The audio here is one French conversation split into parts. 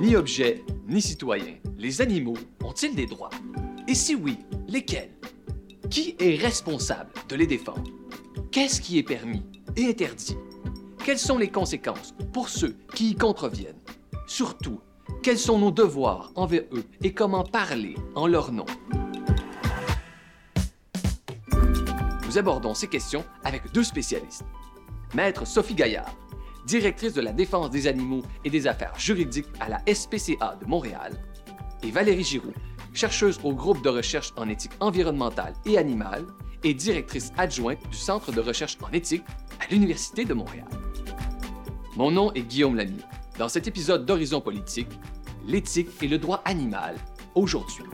Ni objet, ni citoyen, les animaux ont-ils des droits? Et si oui, lesquels? Qui est responsable de les défendre? Qu'est-ce qui est permis et interdit? Quelles sont les conséquences pour ceux qui y contreviennent? Surtout, quels sont nos devoirs envers eux et comment parler en leur nom? Nous abordons ces questions avec deux spécialistes. Maître Sophie Gaillard, directrice de la défense des animaux et des affaires juridiques à la SPCA de Montréal, et Valérie Giroux, chercheuse au groupe de recherche en éthique environnementale et animale et directrice adjointe du Centre de recherche en éthique à l'Université de Montréal. Mon nom est Guillaume Lamy. Dans cet épisode d'Horizon politique, l'éthique et le droit animal, aujourd'hui.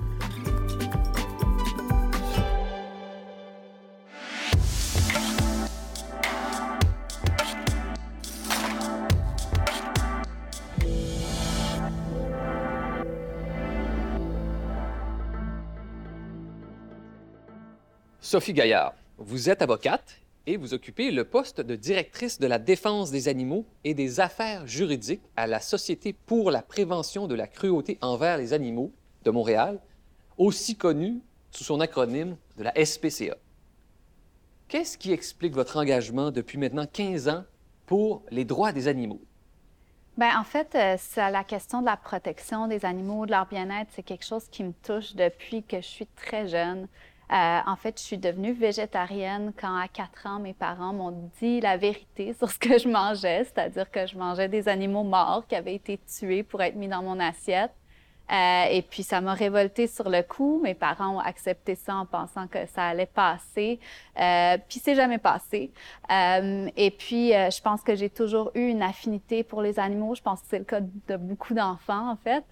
Sophie Gaillard, vous êtes avocate et vous occupez le poste de directrice de la défense des animaux et des affaires juridiques à la Société pour la prévention de la cruauté envers les animaux de Montréal, aussi connue sous son acronyme de la SPCA. Qu'est-ce qui explique votre engagement depuis maintenant 15 ans pour les droits des animaux? Bien, en fait, euh, la question de la protection des animaux, de leur bien-être, c'est quelque chose qui me touche depuis que je suis très jeune. Euh, en fait, je suis devenue végétarienne quand à 4 ans, mes parents m'ont dit la vérité sur ce que je mangeais, c'est-à-dire que je mangeais des animaux morts qui avaient été tués pour être mis dans mon assiette. Euh, et puis, ça m'a révoltée sur le coup. Mes parents ont accepté ça en pensant que ça allait passer. Euh, puis, c'est jamais passé. Euh, et puis, euh, je pense que j'ai toujours eu une affinité pour les animaux. Je pense que c'est le cas de beaucoup d'enfants, en fait.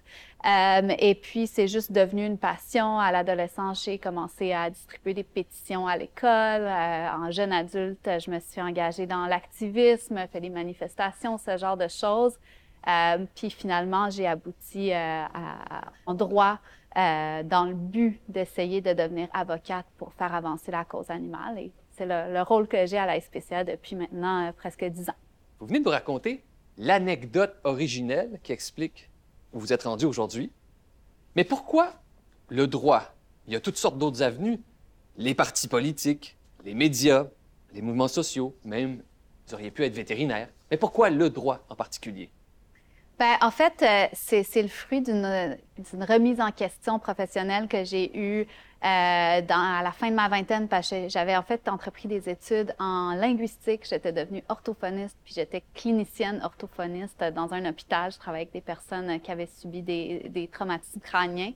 Euh, et puis, c'est juste devenu une passion. À l'adolescence, j'ai commencé à distribuer des pétitions à l'école. en jeune adulte, je me suis engagée dans l'activisme, fait des manifestations, ce genre de choses. Euh, puis finalement, j'ai abouti euh, à, en droit euh, dans le but d'essayer de devenir avocate pour faire avancer la cause animale. Et c'est le, le, rôle que j'ai à la SPCA depuis maintenant presque dix ans. Vous venez de nous raconter l'anecdote originelle qui explique où vous êtes rendu aujourd'hui. Mais pourquoi le droit? Il y a toutes sortes d'autres avenues. Les partis politiques, les médias, les mouvements sociaux, même vous auriez pu être vétérinaire. Mais pourquoi le droit en particulier? Bien, en fait, euh, c'est le fruit d'une remise en question professionnelle que j'ai eue euh, à la fin de ma vingtaine, parce que j'avais en fait entrepris des études en linguistique. J'étais devenue orthophoniste, puis j'étais clinicienne orthophoniste dans un hôpital. Je travaillais avec des personnes qui avaient subi des, traumatismes crâniens.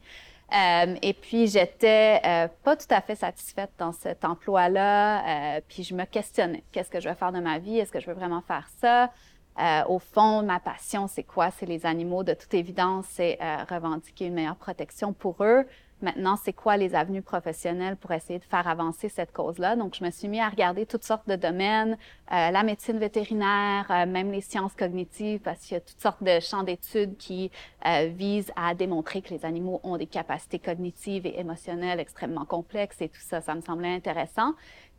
Euh, et puis, j'étais euh, pas tout à fait satisfaite dans cet emploi-là. Puis, je me questionnais. Qu'est-ce que je vais faire de ma vie? Est-ce que je veux vraiment faire ça? Euh, au fond, ma passion, c'est quoi? C'est les animaux. De toute évidence, c'est euh, revendiquer une meilleure protection pour eux. Maintenant, c'est quoi les avenues professionnelles pour essayer de faire avancer cette cause-là? Donc, je me suis mis à regarder toutes sortes de domaines, euh, la médecine vétérinaire, euh, même les sciences cognitives, parce qu'il y a toutes sortes de champs d'études qui euh, visent à démontrer que les animaux ont des capacités cognitives et émotionnelles extrêmement complexes et tout ça, ça me semblait intéressant.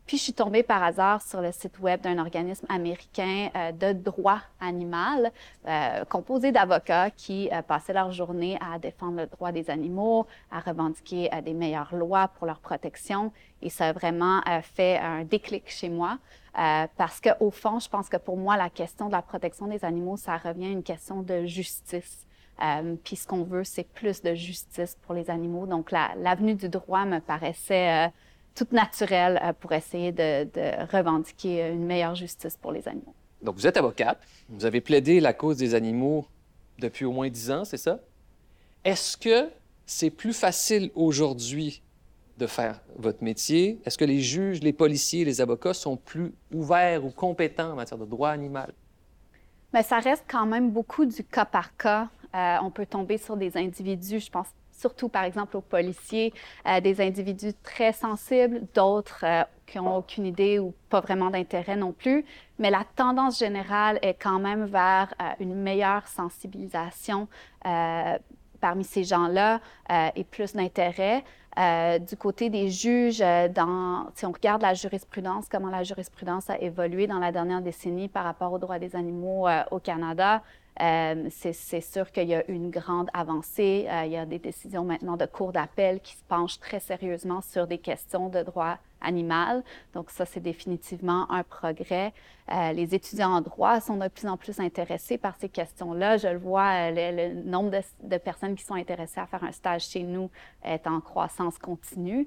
Puis je suis tombée par hasard sur le site web d'un organisme américain euh, de droit animal, euh, composé d'avocats qui euh, passaient leur journée à défendre le droit des animaux, à revendiquer euh, des meilleures lois pour leur protection. Et ça a vraiment fait un déclic chez moi. Parce qu'au fond, je pense que pour moi, la question de la protection des animaux, ça revient à une question de justice. Euh, puis ce qu'on veut, c'est plus de justice pour les animaux. Donc l'avenue la, du droit me paraissait euh, toute naturelle euh, pour essayer de, de, revendiquer une meilleure justice pour les animaux. Donc, vous êtes avocate, vous avez plaidé la cause des animaux depuis au moins dix ans, c'est ça? Est-ce que c'est plus facile aujourd'hui de faire votre métier? Est-ce que les juges, les policiers, les avocats sont plus ouverts ou compétents en matière de droit animal? Mais ça reste quand même beaucoup du cas par cas. Euh, on peut tomber sur des individus, je pense surtout par exemple aux policiers, euh, des individus très sensibles, d'autres euh, qui n'ont aucune idée ou pas vraiment d'intérêt non plus. Mais la tendance générale est quand même vers euh, une meilleure sensibilisation parmi ces gens-là ait plus d'intérêt. du côté des juges, dans, si on regarde la jurisprudence, comment la jurisprudence a évolué dans la dernière décennie par rapport aux droits des animaux au Canada, c'est sûr qu'il y a une grande avancée. Euh, il y a des décisions maintenant de cours d'appel qui se penchent très sérieusement sur des questions de droit animal. Donc ça, c'est définitivement un progrès. Euh, les étudiants en droit sont de plus en plus intéressés par ces questions-là. Je le vois, le, nombre de, de, personnes qui sont intéressées à faire un stage chez nous est en croissance continue.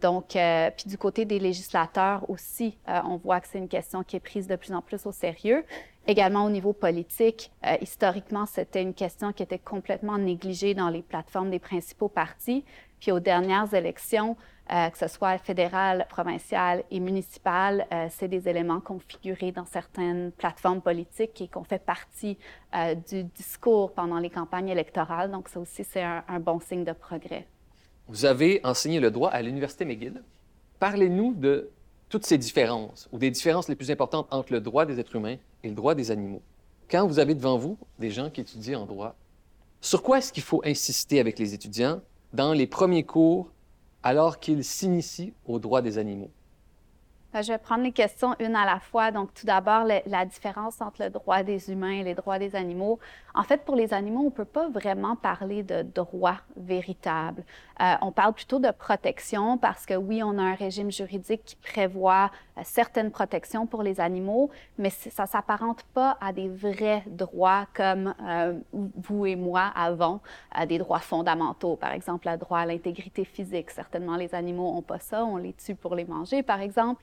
donc, puis du côté des législateurs aussi, on voit que c'est une question qui est prise de plus en plus au sérieux. Également au niveau politique, euh, historiquement, c'était une question qui était complètement négligée dans les plateformes des principaux partis. Puis aux dernières élections, euh, que ce soit fédérales, provinciales et municipales, euh, c'est des éléments configurés dans certaines plateformes politiques et qu'on fait partie du discours pendant les campagnes électorales. Donc ça aussi, c'est un, un bon signe de progrès. Vous avez enseigné le droit à l'Université McGill. Parlez-nous de toutes ces différences, ou des différences les plus importantes entre le droit des êtres humains et le droit des animaux. Quand vous avez devant vous des gens qui étudient en droit, sur quoi est-ce qu'il faut insister avec les étudiants dans les premiers cours alors qu'ils s'initient au droit des animaux? Je vais prendre les questions une à la fois. Donc, tout d'abord, la différence entre le droit des humains et les droits des animaux. En fait, pour les animaux, on ne peut pas vraiment parler de droit véritable. Euh, on parle plutôt de protection parce que oui, on a un régime juridique qui prévoit euh, certaines protections pour les animaux, mais ça ne s'apparente pas à des vrais droits comme euh, vous et moi avons, des droits fondamentaux, par exemple le droit à l'intégrité physique. Certainement, les animaux n'ont pas ça, on les tue pour les manger, par exemple.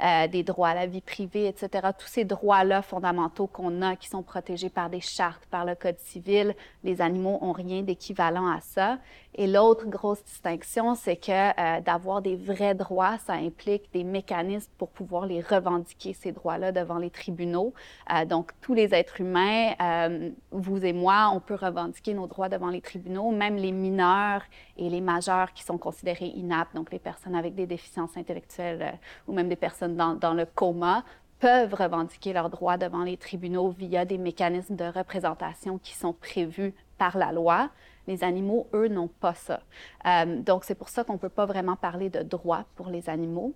Euh, des droits à la vie privée, etc. Tous ces droits-là fondamentaux qu'on a, qui sont protégés par des chartes, par le Code civil, les animaux ont rien d'équivalent à ça. Et l'autre grosse distinction, c'est que euh, d'avoir des vrais droits, ça implique des mécanismes pour pouvoir les revendiquer, ces droits-là, devant les tribunaux. Euh, donc, tous les êtres humains, vous et moi, on peut revendiquer nos droits devant les tribunaux, même les mineurs et les majeurs qui sont considérés inaptes, donc les personnes avec des déficiences intellectuelles ou même des personnes dans, le coma, peuvent revendiquer leurs droits devant les tribunaux via des mécanismes de représentation qui sont prévus par la loi. Les animaux, eux, n'ont pas ça. Euh, donc, c'est pour ça qu'on ne peut pas vraiment parler de droit pour les animaux.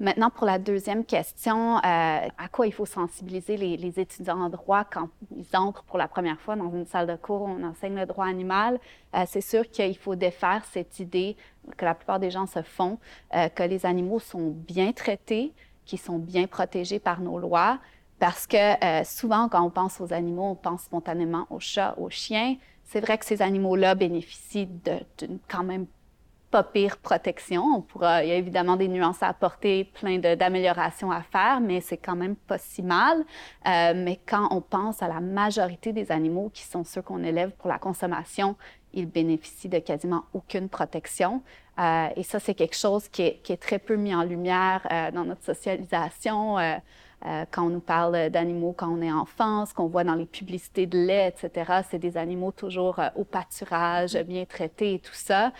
Maintenant, pour la deuxième question, euh, à quoi il faut sensibiliser les, étudiants en droit quand ils entrent pour la première fois dans une salle de cours où on enseigne le droit animal? Euh, c'est sûr qu'il faut défaire cette idée que la plupart des gens se font, que les animaux sont bien traités, qu'ils sont bien protégés par nos lois, parce que souvent, quand on pense aux animaux, on pense spontanément aux chats, aux chiens, c'est vrai que ces animaux-là bénéficient d'une quand même pas pire protection. Il y a évidemment des nuances à apporter, plein d'améliorations à faire, mais c'est quand même pas si mal. Euh, mais quand on pense à la majorité des animaux qui sont ceux qu'on élève pour la consommation, ils bénéficient de quasiment aucune protection. Euh, et ça, c'est quelque chose qui est, très peu mis en lumière euh, dans notre socialisation. Euh, quand on nous parle d'animaux quand on est enfant, ce qu'on voit dans les publicités de lait, etc., c'est des animaux toujours au pâturage, bien traités et tout ça.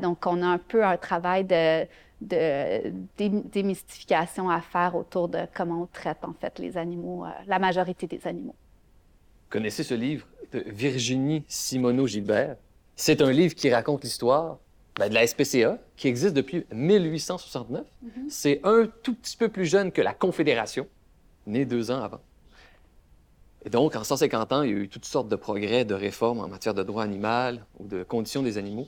Donc, on a un peu un travail de, de démystification à faire autour de comment on traite en fait les animaux, la majorité des animaux. Vous connaissez ce livre de Virginie Simoneau-Gilbert? C'est un livre qui raconte l'histoire ben, de la SPCA, qui existe depuis 1869. Mm-hmm. C'est un tout petit peu plus jeune que la Confédération né deux ans avant. Et donc, en 150 ans, il y a eu toutes sortes de progrès, de réformes en matière de droit animal ou de conditions des animaux.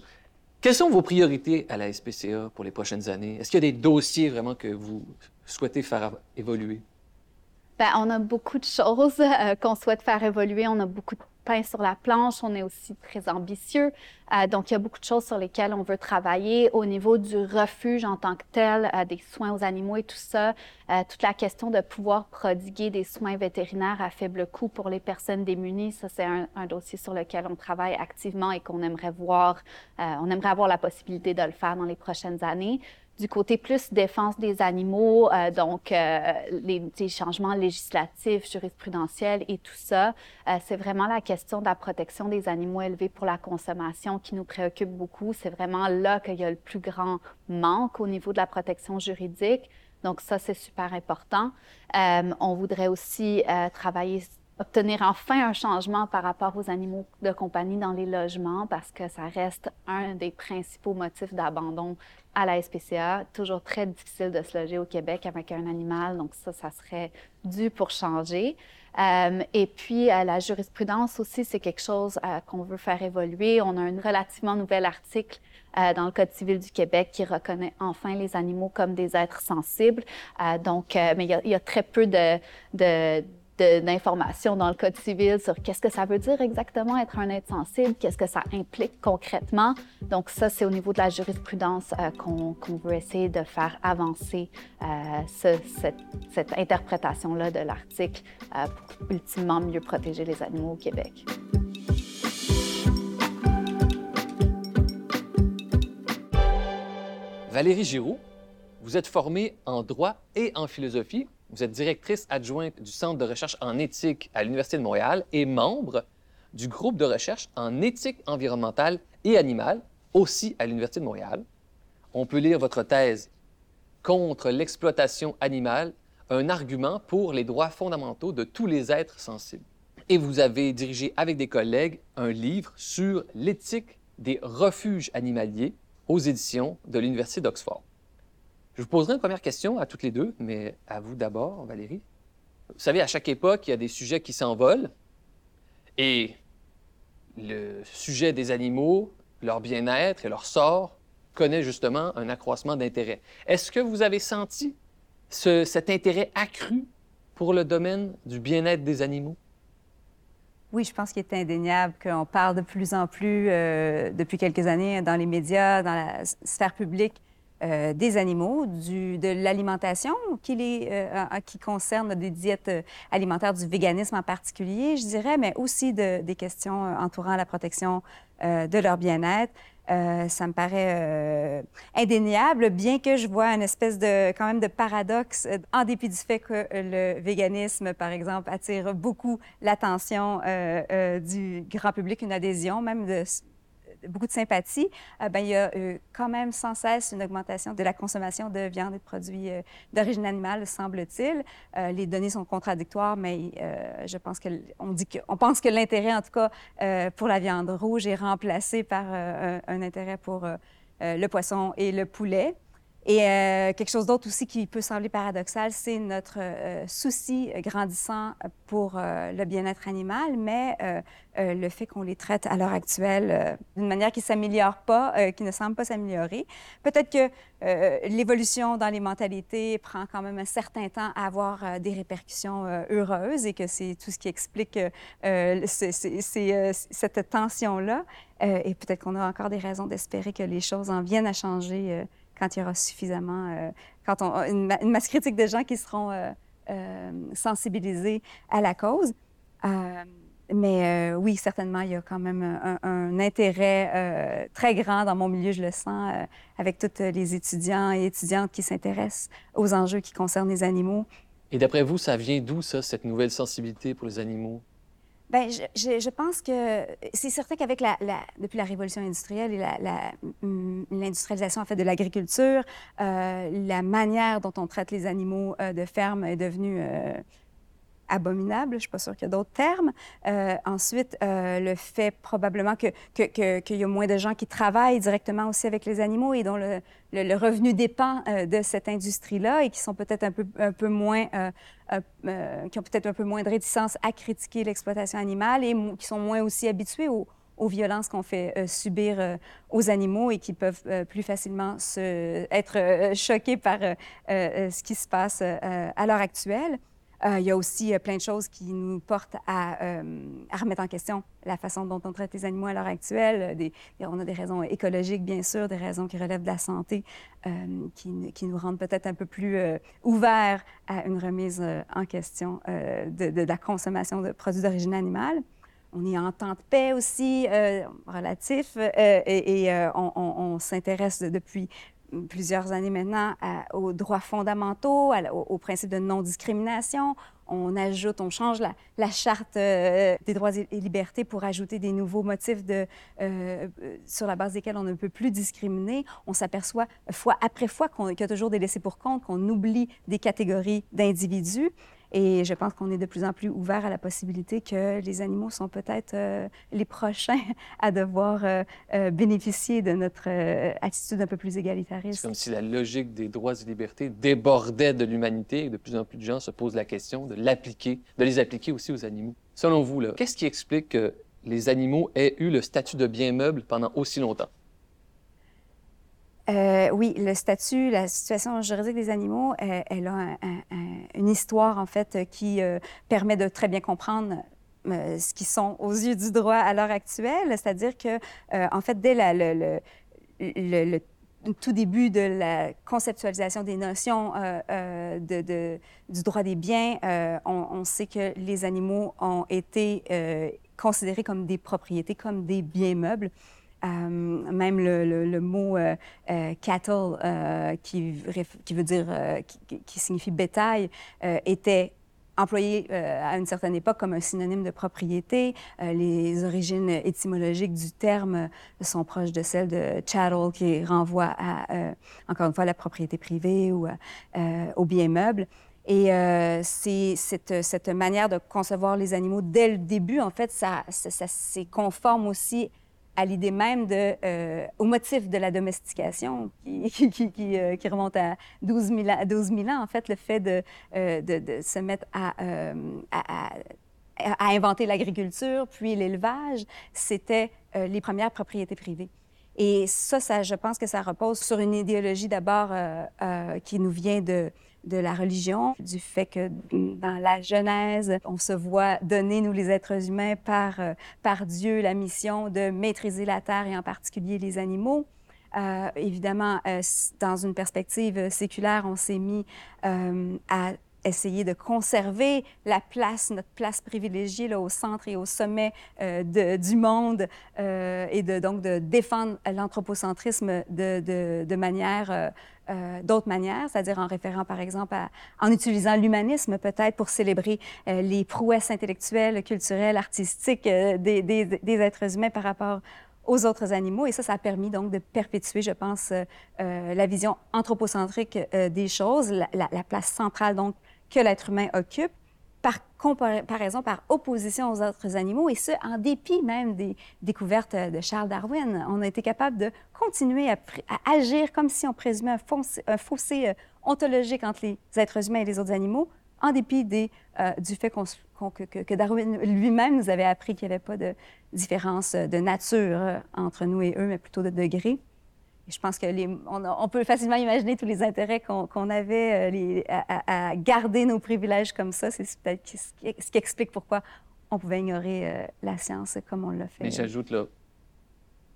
Quelles sont vos priorités à la SPCA pour les prochaines années? Est-ce qu'il y a des dossiers vraiment que vous souhaitez faire évoluer? Bien, on a beaucoup de choses euh, qu'on souhaite faire évoluer. On a beaucoup de pain sur la planche, on est aussi très ambitieux. Euh, donc, il y a beaucoup de choses sur lesquelles on veut travailler au niveau du refuge en tant que tel, euh, des soins aux animaux et tout ça. Toute la question de pouvoir prodiguer des soins vétérinaires à faible coût pour les personnes démunies, ça, c'est un, un, dossier sur lequel on travaille activement et qu'on aimerait voir, on aimerait avoir la possibilité de le faire dans les prochaines années du côté plus défense des animaux, euh, donc euh, les, changements législatifs, jurisprudentiels et tout ça, euh, c'est vraiment la question de la protection des animaux élevés pour la consommation qui nous préoccupe beaucoup. C'est vraiment là qu'il y a le plus grand manque au niveau de la protection juridique. Donc ça, c'est super important. on voudrait aussi travailler obtenir enfin un changement par rapport aux animaux de compagnie dans les logements parce que ça reste un des principaux motifs d'abandon à la SPCA. Toujours très difficile de se loger au Québec avec un animal, donc ça, ça serait dû pour changer. Euh, et puis, euh, la jurisprudence aussi, c'est quelque chose euh, qu'on veut faire évoluer. On a un relativement nouvel article dans le Code civil du Québec qui reconnaît enfin les animaux comme des êtres sensibles. donc, mais il y, y, a, très peu de, de d'informations dans le Code civil sur qu'est-ce que ça veut dire exactement être un être sensible, qu'est-ce que ça implique concrètement. Donc ça, c'est au niveau de la jurisprudence euh, qu'on veut essayer de faire avancer euh, cette, interprétation-là de l'article euh, pour ultimement mieux protéger les animaux au Québec. Valérie Giroux, vous êtes formée en droit et en philosophie vous êtes directrice adjointe du Centre de recherche en éthique à l'Université de Montréal et membre du groupe de recherche en éthique environnementale et animale, aussi à l'Université de Montréal. On peut lire votre thèse contre l'exploitation animale, un argument pour les droits fondamentaux de tous les êtres sensibles. Et vous avez dirigé avec des collègues un livre sur l'éthique des refuges animaliers aux éditions de l'Université d'Oxford. Je vous poserai une première question à toutes les deux, mais à vous d'abord, Valérie. Vous savez, à chaque époque, il y a des sujets qui s'envolent. Et le sujet des animaux, leur bien-être et leur sort connaît justement un accroissement d'intérêt. Est-ce que vous avez senti cet intérêt accru pour le domaine du bien-être des animaux? Oui, je pense qu'il est indéniable qu'on parle de plus en plus euh, depuis quelques années dans les médias, dans la sphère publique, euh, des animaux, de l'alimentation qui, euh, qui concerne des diètes euh, alimentaires, du véganisme en particulier, je dirais, mais aussi de, des questions entourant la protection de leur bien-être. ça me paraît indéniable, bien que je vois une espèce de quand même de paradoxe, en dépit du fait que le véganisme, par exemple, attire beaucoup l'attention du grand public, une adhésion même de beaucoup de sympathie, euh, ben, il y a euh, quand même sans cesse une augmentation de la consommation de viande et de produits euh, d'origine animale, semble-t-il. les données sont contradictoires, mais je pense que on dit on pense que l'intérêt, en tout cas, pour la viande rouge est remplacé par un, intérêt pour le poisson et le poulet. Et euh, quelque chose d'autre aussi qui peut sembler paradoxal, c'est notre euh, souci grandissant pour euh, le bien-être animal, mais le fait qu'on les traite à l'heure actuelle d'une manière qui ne s'améliore pas, qui ne semble pas s'améliorer. Peut-être que l'évolution dans les mentalités prend quand même un certain temps à avoir des répercussions heureuses et que c'est tout ce qui explique cette tension-là. et peut-être qu'on a encore des raisons d'espérer que les choses en viennent à changer quand il y aura suffisamment, euh, quand on une, masse critique de gens qui seront euh, euh, sensibilisés à la cause. mais oui, certainement, il y a quand même un, intérêt très grand dans mon milieu, je le sens, avec tous les étudiants et étudiantes qui s'intéressent aux enjeux qui concernent les animaux. Et d'après vous, ça vient d'où, ça, cette nouvelle sensibilité pour les animaux? Bien, je, je, pense que c'est certain qu'avec la, depuis la révolution industrielle et mm, l'industrialisation en fait de l'agriculture, euh, la manière dont on traite les animaux euh, de ferme est devenue euh, abominable, je ne suis pas sûre qu'il y a d'autres termes. Euh, ensuite, euh, le fait probablement qu'il que, que, y a moins de gens qui travaillent directement aussi avec les animaux et dont le, revenu dépend euh, de cette industrie-là et qui sont peut-être un peu, un peu moins, qui ont peut-être un peu moins de réticence à critiquer l'exploitation animale et qui sont moins aussi habitués aux, aux violences qu'on fait subir aux animaux et qui peuvent plus facilement se, être choqués par ce qui se passe à l'heure actuelle. Euh, il y a aussi euh, plein de choses qui nous portent à, euh, à, remettre en question la façon dont on traite les animaux à l'heure actuelle. On a des raisons écologiques, bien sûr, des raisons qui relèvent de la santé, qui, nous rendent peut-être un peu plus ouverts à une remise en question de, la consommation de produits d'origine animale. On est en temps de paix aussi, relatif, et, on s'intéresse depuis plusieurs années maintenant aux droits fondamentaux, au, principe de non-discrimination. On ajoute, on change la, charte euh, des droits et libertés pour ajouter des nouveaux motifs de, euh, sur la base desquels on ne peut plus discriminer. On s'aperçoit fois après fois qu'il y a toujours des laissés pour compte, qu'on oublie des catégories d'individus. Et je pense qu'on est de plus en plus ouvert à la possibilité que les animaux sont peut-être euh, les prochains à devoir euh, euh, bénéficier de notre attitude un peu plus égalitariste. C'est comme si la logique des droits et libertés débordait de l'humanité et de plus en plus de gens se posent la question de l'appliquer, de les appliquer aussi aux animaux. Selon vous, qu'est-ce qui explique que les animaux aient eu le statut de bien meuble pendant aussi longtemps? Euh, oui, le statut, la situation juridique des animaux, euh, elle, a une histoire, en fait, qui euh, permet de très bien comprendre ce qu'ils sont aux yeux du droit à l'heure actuelle. C'est-à-dire que, en fait, dès le, tout début de la conceptualisation des notions du droit des biens, on, sait que les animaux ont été considérés comme des propriétés, comme des biens meubles. Euh, même le, mot euh, euh, cattle, qui, veut dire, qui, signifie bétail, était employé à une certaine époque comme un synonyme de propriété. les origines étymologiques du terme sont proches de celles de chattel, qui renvoie à, encore une fois, la propriété privée ou aux biens meubles. Et cette, manière de concevoir les animaux dès le début, en fait, ça, ça, ça conforme aussi à l'idée même de, euh, au motif de la domestication qui, euh, remonte à 12 000, ans, 12 000, ans, en fait, le fait de, euh, se mettre à, inventer l'agriculture, puis l'élevage, c'était les premières propriétés privées. Et ça, je pense que ça repose sur une idéologie d'abord qui nous vient de, de la religion, du fait que dans la Genèse, on se voit donner, nous les êtres humains, par, euh, par Dieu, la mission de maîtriser la terre et en particulier les animaux. Euh, évidemment, euh, dans une perspective séculaire, on s'est mis à essayer de conserver la place, notre place privilégiée là, au centre et au sommet de, du monde et de, donc de défendre l'anthropocentrisme de, de, de manière euh, d'autres manières, c'est-à-dire en référant par exemple à, en utilisant l'humanisme peut-être pour célébrer euh, les prouesses intellectuelles, culturelles, artistiques euh, des, des, des, êtres humains par rapport aux autres animaux. Et ça, ça a permis donc de perpétuer, je pense, la vision anthropocentrique des choses, la, la, place centrale donc que l'être humain occupe par comparaison, par opposition aux autres animaux, et ce, en dépit même des découvertes de Charles Darwin. On a été capable de continuer à, agir comme si on présumait un fossé, euh, ontologique entre les êtres humains et les autres animaux, en dépit euh, du fait que, Darwin lui-même nous avait appris qu'il n'y avait pas de différence de nature euh, entre nous et eux, mais plutôt de degrés je pense que peut facilement imaginer tous les intérêts qu'on avait euh, les, à, garder nos privilèges comme ça. C'est peut-être ce qui, explique pourquoi on pouvait ignorer euh, la science comme on l'a fait. Mais j'ajoute là,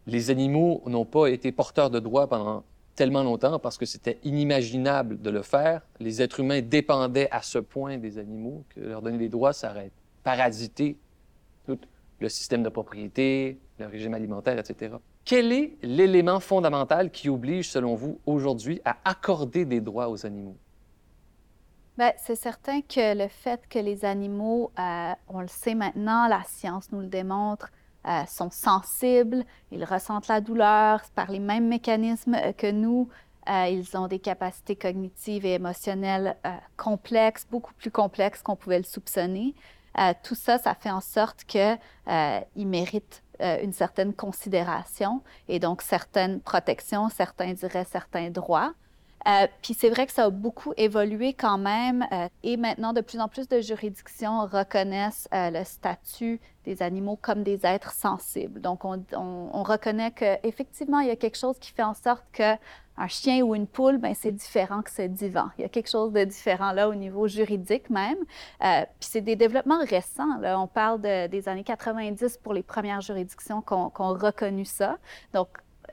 les animaux n'ont pas été porteurs de droits pendant tellement longtemps parce que c'était inimaginable de le faire. Les êtres humains dépendaient à ce point des animaux que leur donner des droits, ça aurait parasité tout le système de propriété, le régime alimentaire, etc. Quel est l'élément fondamental qui oblige, selon vous, aujourd'hui, à accorder des droits aux animaux? Bien, c'est certain que le fait que les animaux, euh, on le sait maintenant, la science nous le démontre, euh, sont sensibles, ils ressentent la douleur par les mêmes mécanismes que nous. Euh, ils ont des capacités cognitives et émotionnelles complexes, beaucoup plus complexes qu'on pouvait le soupçonner. tout ça, ça fait en sorte qu'ils méritent euh, une certaine considération et donc certaines protections, certains diraient certains droits. Euh, puis c'est vrai que ça a beaucoup évolué quand même euh, et maintenant de plus en plus de juridictions reconnaissent le statut des animaux comme des êtres sensibles. Donc on, on, on reconnaît qu'effectivement il y a quelque chose qui fait en sorte que un chien ou une poule, ben c'est différent que ce divan. Il y a quelque chose de différent là au niveau juridique même. Euh, puis c'est des développements récents. Là. On parle de, des années 90 pour les premières juridictions qui ont reconnu ça. Donc,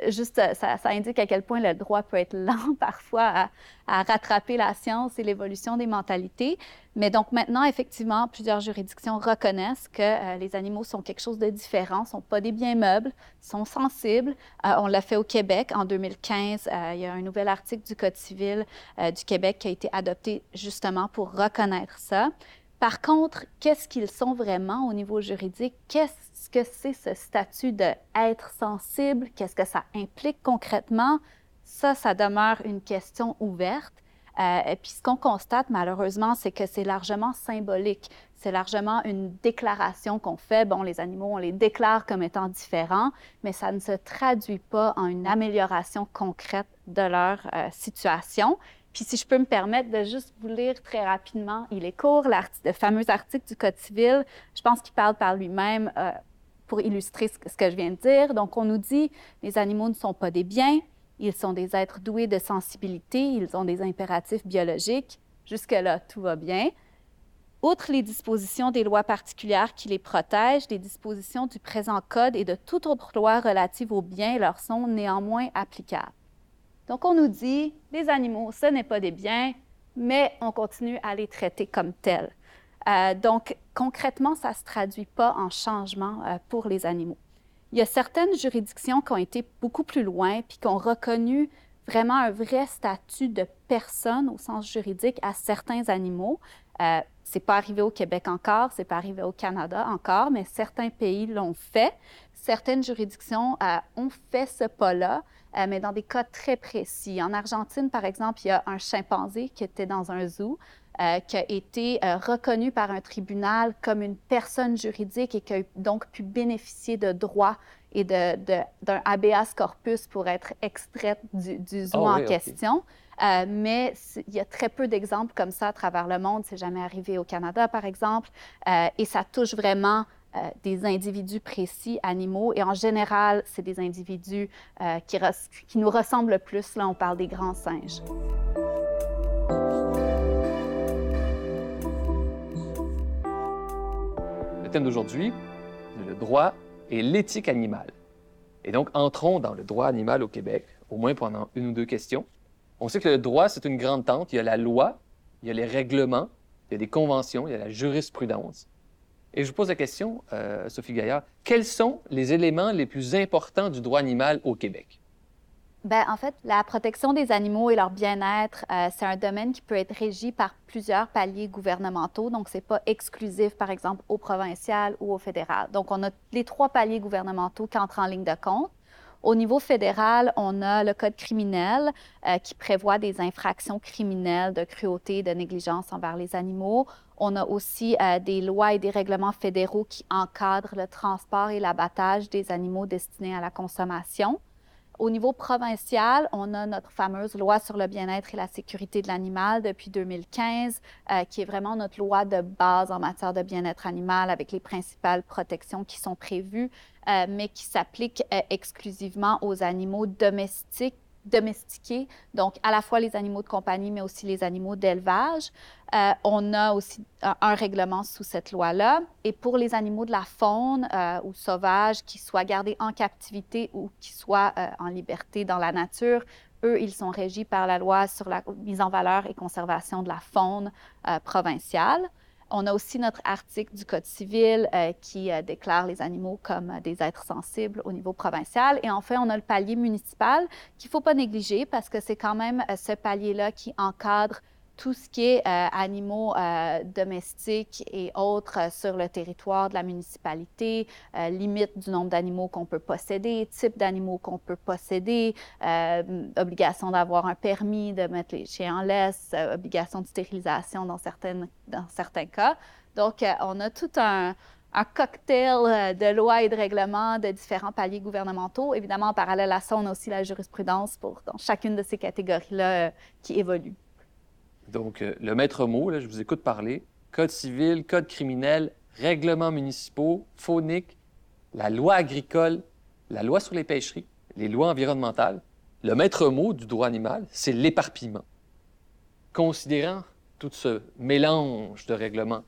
juste, ça, ça, indique à quel point le droit peut être lent parfois à, rattraper la science et l'évolution des mentalités. Mais donc maintenant, effectivement, plusieurs juridictions reconnaissent que euh, les animaux sont quelque chose de différent, sont pas des biens meubles, sont sensibles. Euh, on l'a fait au Québec en 2015. Euh, il y a un nouvel article du Code civil du Québec qui a été adopté justement pour reconnaître ça. Par contre, qu'est-ce qu'ils sont vraiment au niveau juridique? Que c'est ce statut d'être sensible? Qu'est-ce que ça implique concrètement? Ça, ça demeure une question ouverte. Euh, et puis ce qu'on constate malheureusement, c'est que c'est largement symbolique. C'est largement une déclaration qu'on fait. Bon, les animaux, on les déclare comme étant différents, mais ça ne se traduit pas en une amélioration concrète de leur euh, situation. Puis si je peux me permettre de juste vous lire très rapidement, il est court, le fameux article du Code civil, je pense qu'il parle par lui-même euh, pour illustrer ce que je viens de dire. Donc on nous dit, les animaux ne sont pas des biens, ils sont des êtres doués de sensibilité, ils ont des impératifs biologiques. Jusque-là, tout va bien. Outre les dispositions des lois particulières qui les protègent, les dispositions du présent Code et de toute autre loi relative aux biens leur sont néanmoins applicables. Donc, on nous dit, les animaux, ce n'est pas des biens, mais on continue à les traiter comme tels. Euh, donc, concrètement, ça ne se traduit pas en changement euh, pour les animaux. Il y a certaines juridictions qui ont été beaucoup plus loin, puis qui ont reconnu vraiment un vrai statut de personne au sens juridique à certains animaux. Euh, c'est pas arrivé au Québec encore, c'est pas arrivé au Canada encore, mais certains pays l'ont fait. Certaines juridictions euh, ont fait ce pas-là, euh, mais dans des cas très précis. En Argentine, par exemple, il y a un chimpanzé qui était dans un zoo, euh, qui a été reconnu par un tribunal comme une personne juridique et qui a donc pu bénéficier de droits et d'un de, habeas corpus pour être extraite du, zoo ah en question. mais il y a très peu d'exemples comme ça à travers le monde. C'est jamais arrivé au Canada, par exemple. et ça touche vraiment euh, des individus précis, animaux, et en général, c'est des individus euh, qui, qui, nous ressemblent plus. Là, on parle des grands singes. D'aujourd'hui, le droit et l'éthique animale. Et donc, entrons dans le droit animal au Québec, au moins pendant une ou deux questions. On sait que le droit, c'est une grande tente. Il y a la loi, il y a les règlements, il y a des conventions, il y a la jurisprudence. Et je vous pose la question, euh, Sophie Gaillard, quels sont les éléments les plus importants du droit animal au Québec? Bien, en fait, la protection des animaux et leur bien-être, euh, c'est un domaine qui peut être régi par plusieurs paliers gouvernementaux. Donc, ce n'est pas exclusif, par exemple, au provincial ou au fédéral. Donc, on a les trois paliers gouvernementaux qui entrent en ligne de compte. Au niveau fédéral, on a le Code criminel euh, qui prévoit des infractions criminelles de cruauté et de négligence envers les animaux. On a aussi euh, des lois et des règlements fédéraux qui encadrent le transport et l'abattage des animaux destinés à la consommation. Au niveau provincial, on a notre fameuse loi sur le bien-être et la sécurité de l'animal depuis 2015, euh, qui est vraiment notre loi de base en matière de bien-être animal avec les principales protections qui sont prévues, euh, mais qui s'appliquent exclusivement aux animaux domestiques domestiqués, donc à la fois les animaux de compagnie, mais aussi les animaux d'élevage. Euh, on a aussi un, règlement sous cette loi-là. Et pour les animaux de la faune euh, ou sauvages qui soient gardés en captivité ou qui soient euh, en liberté dans la nature, eux, ils sont régis par la loi sur la mise en valeur et conservation de la faune provinciale. On a aussi notre article du Code civil euh, qui euh, déclare les animaux comme euh, des êtres sensibles au niveau provincial. Et enfin, on a le palier municipal qu'il ne faut pas négliger parce que c'est quand même ce palier-là qui encadre tout ce qui est euh, animaux euh, domestiques et autres euh, sur le territoire de la municipalité, limite du nombre d'animaux qu'on peut posséder, type d'animaux qu'on peut posséder, obligation d'avoir un permis, de mettre les chiens en laisse, obligation de stérilisation dans, certaines, dans certains cas. Donc, on a tout un, cocktail de lois et de règlements de différents paliers gouvernementaux. Évidemment, en parallèle à ça, on a aussi la jurisprudence pour chacune de ces catégories-là qui évoluent. Donc, euh, le maître mot, là, je vous écoute parler, code civil, code criminel, règlements municipaux, phonique, la loi agricole, la loi sur les pêcheries, les lois environnementales. Le maître mot du droit animal, c'est l'éparpillement. Considérant tout ce mélange de règlements,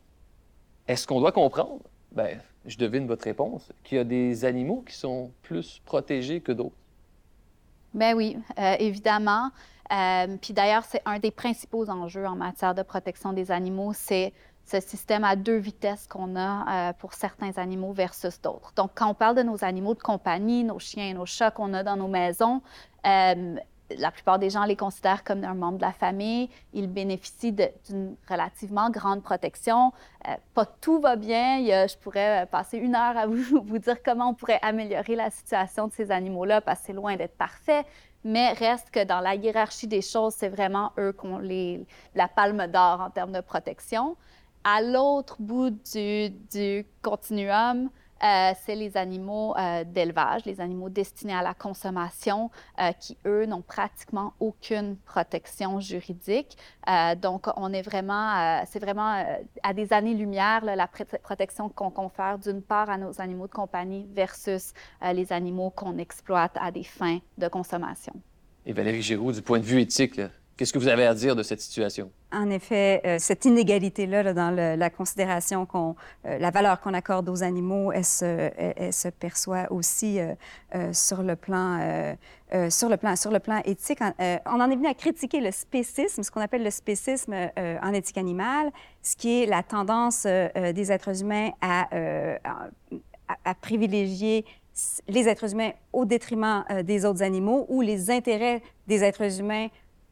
est-ce qu'on doit comprendre, ben, je devine votre réponse, qu'il y a des animaux qui sont plus protégés que d'autres? Ben oui, euh, évidemment. Euh, puis d'ailleurs, c'est un des principaux enjeux en matière de protection des animaux, c'est ce système à deux vitesses qu'on a euh, pour certains animaux versus d'autres. Donc, quand on parle de nos animaux de compagnie, nos chiens nos chats qu'on a dans nos maisons, euh, la plupart des gens les considèrent comme un membre de la famille. Ils bénéficient d'une relativement grande protection. pas tout va bien. je pourrais passer une heure à vous, vous, dire comment on pourrait améliorer la situation de ces animaux-là parce que c'est loin d'être parfait mais reste que dans la hiérarchie des choses, c'est vraiment eux qui ont la palme d'or en termes de protection. À l'autre bout du continuum, euh, c'est les animaux euh, d'élevage, les animaux destinés à la consommation, euh, qui, eux, n'ont pratiquement aucune protection juridique. donc, on est vraiment, c'est vraiment à des années-lumière la protection qu'on confère d'une part à nos animaux de compagnie versus les animaux qu'on exploite à des fins de consommation. Et Valérie Giroux, du point de vue éthique, Qu'est-ce que vous avez à dire de cette situation? En effet, euh, cette inégalité-là dans la considération qu'on, euh, la valeur qu'on accorde aux animaux, elle se, perçoit aussi euh, sur le plan, sur le plan, sur le plan éthique. on en est venu à critiquer le spécisme, ce qu'on appelle le spécisme en éthique animale, ce qui est la tendance des êtres humains à privilégier les êtres humains au détriment des autres animaux ou les intérêts des êtres humains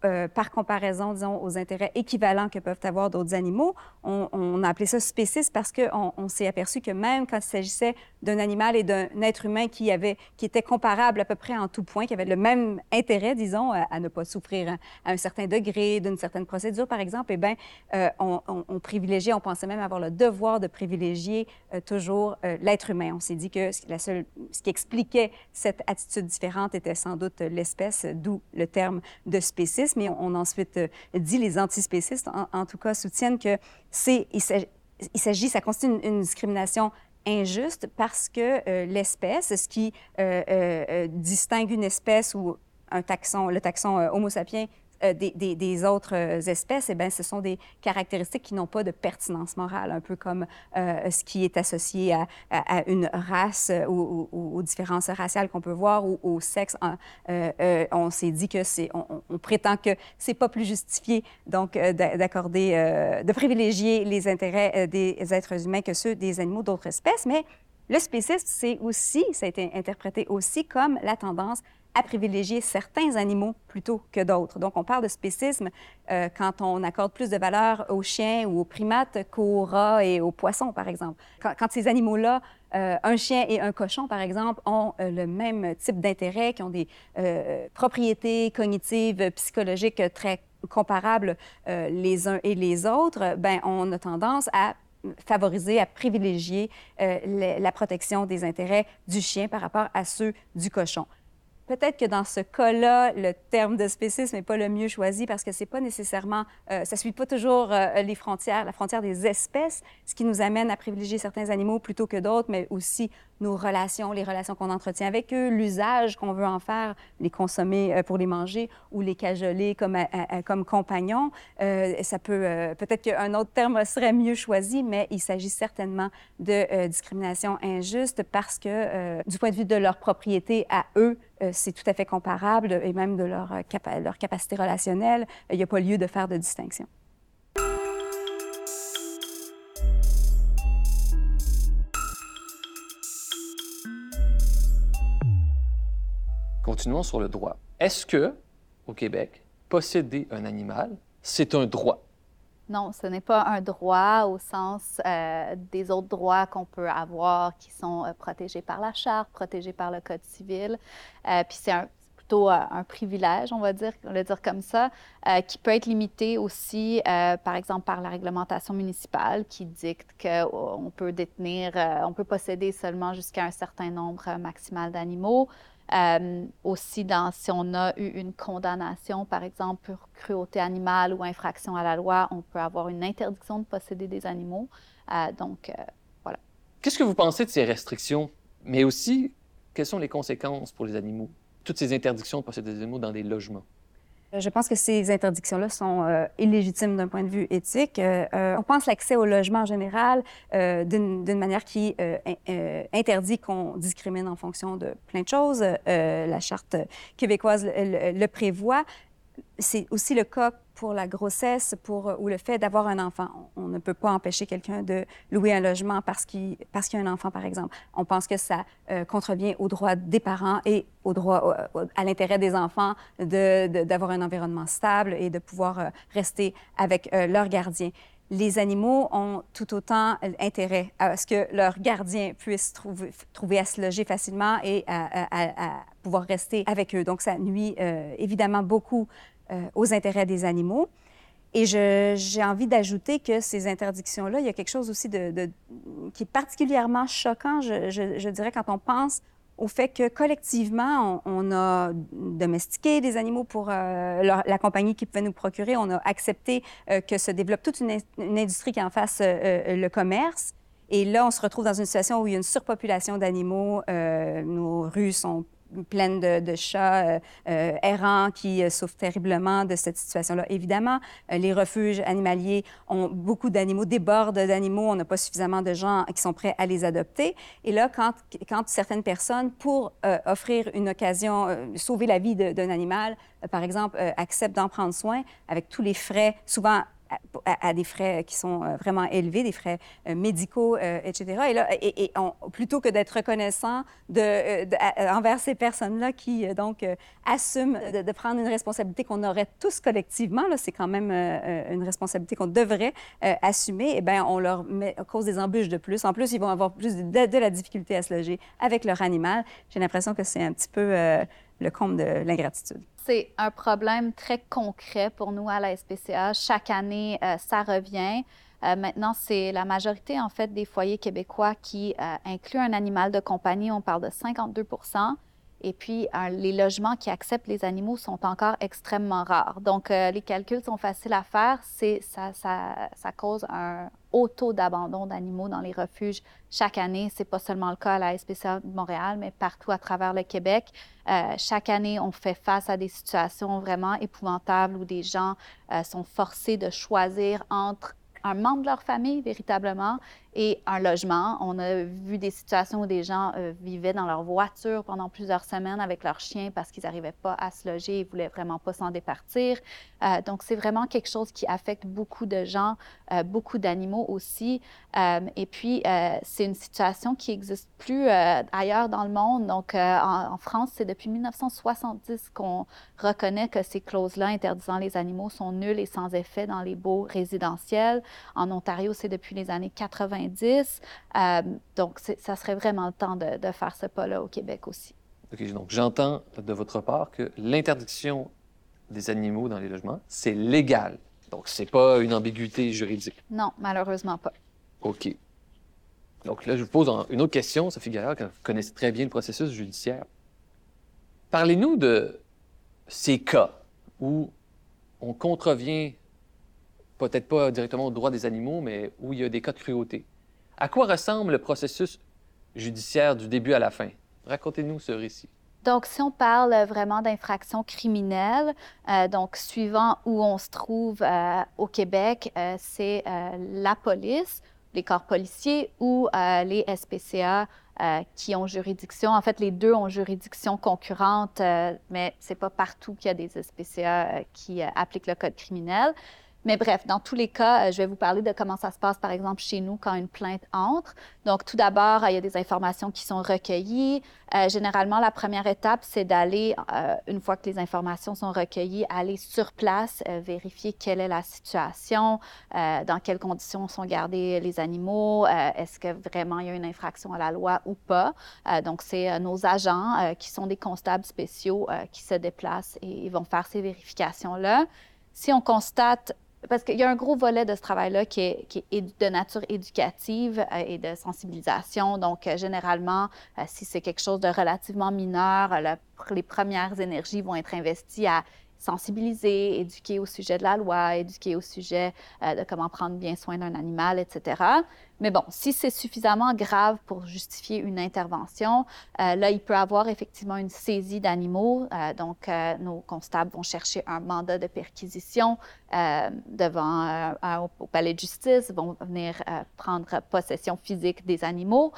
euh, par comparaison, disons, aux intérêts équivalents que peuvent avoir d'autres animaux. On, a appelé ça spéciste parce qu'on on, s'est aperçu que même quand il s'agissait d'un animal et d'un être humain qui, avait, qui était comparable à peu près en tout point, qui avait le même intérêt, disons, à, ne pas souffrir à, un certain degré d'une certaine procédure, par exemple, eh bien, euh, on, on, privilégiait, on pensait même avoir le devoir de privilégier euh, toujours l'être humain. On s'est dit que la seule, ce qui expliquait cette attitude différente était sans doute l'espèce, d'où le terme de spécisme mais on, a ensuite euh, dit, les antispécistes en, tout cas, soutiennent que c'est, ça constitue une, discrimination injuste parce que euh, l'espèce, ce qui euh, distingue une espèce ou un taxon, le taxon Homo sapiens euh, des, autres euh, espèces, eh bien, ce sont des caractéristiques qui n'ont pas de pertinence morale, un peu comme euh, ce qui est associé à, une race ou, aux différences raciales qu'on peut voir ou au sexe. on s'est dit que c'est, on, prétend que c'est pas plus justifié donc d'accorder, de privilégier les intérêts des êtres humains que ceux des animaux d'autres espèces, mais le spécisme, c'est aussi, ça a été interprété aussi comme la tendance à privilégier certains animaux plutôt que d'autres. Donc, on parle de spécisme euh, quand on accorde plus de valeur aux chiens ou aux primates qu'aux rats et aux poissons, par exemple. Quand, ces animaux-là, euh, un chien et un cochon, par exemple, ont euh, le même type d'intérêt, qui ont des propriétés cognitives, psychologiques très comparables les uns et les autres, ben on a tendance à favoriser, à privilégier la protection des intérêts du chien par rapport à ceux du cochon. Peut-être que dans ce cas-là, le terme de spécisme n'est pas le mieux choisi parce que c'est pas nécessairement, euh, ça suit pas toujours euh, les frontières, la frontière des espèces, ce qui nous amène à privilégier certains animaux plutôt que d'autres, mais aussi nos relations, les relations qu'on entretient avec eux, l'usage qu'on veut en faire, les consommer euh, pour les manger ou les cajoler comme, comme compagnons. ça peut, peut-être qu'un autre terme serait mieux choisi, mais il s'agit certainement de discrimination injuste parce que, du point de vue de leur propriété à eux, euh, c'est tout à fait comparable et même de leur, euh, leur capacité relationnelle, il n'y a pas lieu de faire de distinction. Continuons sur le droit. Est-ce que, au Québec, posséder un animal, c'est un droit? Non, ce n'est pas un droit au sens euh, des autres droits qu'on peut avoir qui sont euh, protégés par la Charte, protégés par le Code civil. Euh, puis c'est plutôt un privilège, on va dire, va dire comme ça, qui peut être limité aussi, par exemple, par la réglementation municipale qui dicte qu'on peut détenir, on peut posséder seulement jusqu'à un certain nombre maximal d'animaux. Euh, aussi, si on a eu une condamnation, par exemple, pour cruauté animale ou infraction à la loi, on peut avoir une interdiction de posséder des animaux. Euh, donc, euh, voilà. Qu'est-ce que vous pensez de ces restrictions, mais aussi, quelles sont les conséquences pour les animaux? Toutes ces interdictions de posséder des animaux dans des logements? Je pense que ces interdictions-là sont euh, illégitimes d'un point de vue éthique. Euh, euh, on pense l'accès au logement en général d'une manière qui interdit qu'on discrimine en fonction de plein de choses. la Charte québécoise le prévoit. C'est aussi le cas pour la grossesse pour, euh, ou le fait d'avoir un enfant. On ne peut pas empêcher quelqu'un de louer un logement parce qu'il parce qu'il y a un enfant, par exemple. On pense que ça euh, contrevient aux droits des parents et au droit, à l'intérêt des enfants de, d'avoir un environnement stable et de pouvoir euh, rester avec leur gardien. les animaux ont tout autant intérêt à ce que leurs gardiens puissent trouver, trouver à se loger facilement et à, pouvoir rester avec eux. Donc, ça nuit euh, évidemment beaucoup euh, aux intérêts des animaux. Et j'ai envie d'ajouter que ces interdictions-là, il y a quelque chose aussi de, qui est particulièrement choquant, je, dirais, quand on pense au fait que collectivement, on, a domestiqué des animaux pour euh, la compagnie qui pouvait nous procurer. On a accepté euh, que se développe toute une, industrie qui en fasse euh, le commerce. Et là, on se retrouve dans une situation où il y a une surpopulation d'animaux. nos rues sont pleine de, chats euh, euh, errants qui euh, souffrent terriblement de cette situation-là. Évidemment, les refuges animaliers ont beaucoup d'animaux, débordent d'animaux. On n'a pas suffisamment de gens qui sont prêts à les adopter. Et là, quand, quand certaines personnes, pour offrir une occasion, sauver la vie d'un animal, par exemple, acceptent d'en prendre soin avec tous les frais, souvent à, des frais qui sont euh, vraiment élevés, des frais euh, médicaux, euh, etc. Et là, plutôt que d'être reconnaissant envers ces personnes-là qui, donc, assument de, prendre une responsabilité qu'on aurait tous collectivement, là, c'est quand même une responsabilité qu'on devrait assumer, eh bien, on leur met, cause des embûches de plus. En plus, ils vont avoir plus de la difficulté à se loger avec leur animal. J'ai l'impression que c'est un petit peu le de l'ingratitude. C'est un problème très concret pour nous à la SPCA. Chaque année, euh, ça revient. Euh, maintenant, c'est la majorité, en fait, des foyers québécois qui euh, incluent un animal de compagnie. On parle de 52 et puis, les logements qui acceptent les animaux sont encore extrêmement rares. Donc, les calculs sont faciles à faire. Ça, cause un haut taux d'abandon d'animaux dans les refuges chaque année. C'est pas seulement le cas à la SPCA de Montréal, mais partout à travers le Québec. Euh, chaque année, on fait face à des situations vraiment épouvantables où des gens euh, sont forcés de choisir entre un membre de leur famille véritablement et un logement. On a vu des situations où des gens euh, vivaient dans leur voiture pendant plusieurs semaines avec leurs chiens parce qu'ils n'arrivaient pas à se loger et voulaient vraiment pas s'en départir. Euh, donc, c'est vraiment quelque chose qui affecte beaucoup de gens, euh, beaucoup d'animaux aussi. et puis, c'est une situation qui n'existe plus ailleurs dans le monde. Donc, en, en, France, c'est depuis 1970 qu'on reconnaît que ces clauses-là interdisant les animaux sont nulles et sans effet dans les baux résidentiels. En Ontario, c'est depuis les années 80 euh, donc, ça serait vraiment le temps de, faire ce pas-là au Québec aussi. OK, donc j'entends de votre part que l'interdiction des animaux dans les logements, c'est légal. Donc, c'est pas une ambiguïté juridique. Non, malheureusement pas. OK. Donc là, je vous pose une autre question, Sophie Gaillard, que vous connaissez très bien le processus judiciaire. Parlez-nous de ces cas où on contrevient peut-être pas directement au droit des animaux, mais où il y a des cas de cruauté. À quoi ressemble le processus judiciaire du début à la fin? Racontez-nous ce récit. Donc, si on parle vraiment d'infractions criminelles, euh, donc suivant où on se trouve euh, au Québec, euh, c'est la police, les corps policiers ou les SPCA qui ont juridiction. En fait, les deux ont juridiction concurrente, mais c'est pas partout qu'il y a des SPCA qui appliquent le code criminel. Mais bref, dans tous les cas, euh, je vais vous parler de comment ça se passe, par exemple, chez nous quand une plainte entre. Donc, tout d'abord, il y a des informations qui sont recueillies. Euh, généralement, la première étape, c'est d'aller, euh, une fois que les informations sont recueillies, aller sur place, vérifier quelle est la situation, dans quelles conditions sont gardés les animaux, est-ce que vraiment il y a une infraction à la loi ou pas. donc, c'est nos agents qui sont des constables spéciaux qui se déplacent et vont faire ces vérifications-là. Si on constate parce qu'il y a un gros volet de ce travail-là qui est, de nature éducative euh, et de sensibilisation. Donc, euh, généralement, euh, si c'est quelque chose de relativement mineur, les premières énergies vont être investies à sensibiliser, éduquer au sujet de la loi, éduquer au sujet de comment prendre bien soin d'un animal, etc. Mais bon, si c'est suffisamment grave pour justifier une intervention, euh, là, il peut avoir effectivement une saisie d'animaux. Euh, donc, euh, nos constables vont chercher un mandat de perquisition devant au palais de justice, vont venir prendre possession physique des animaux.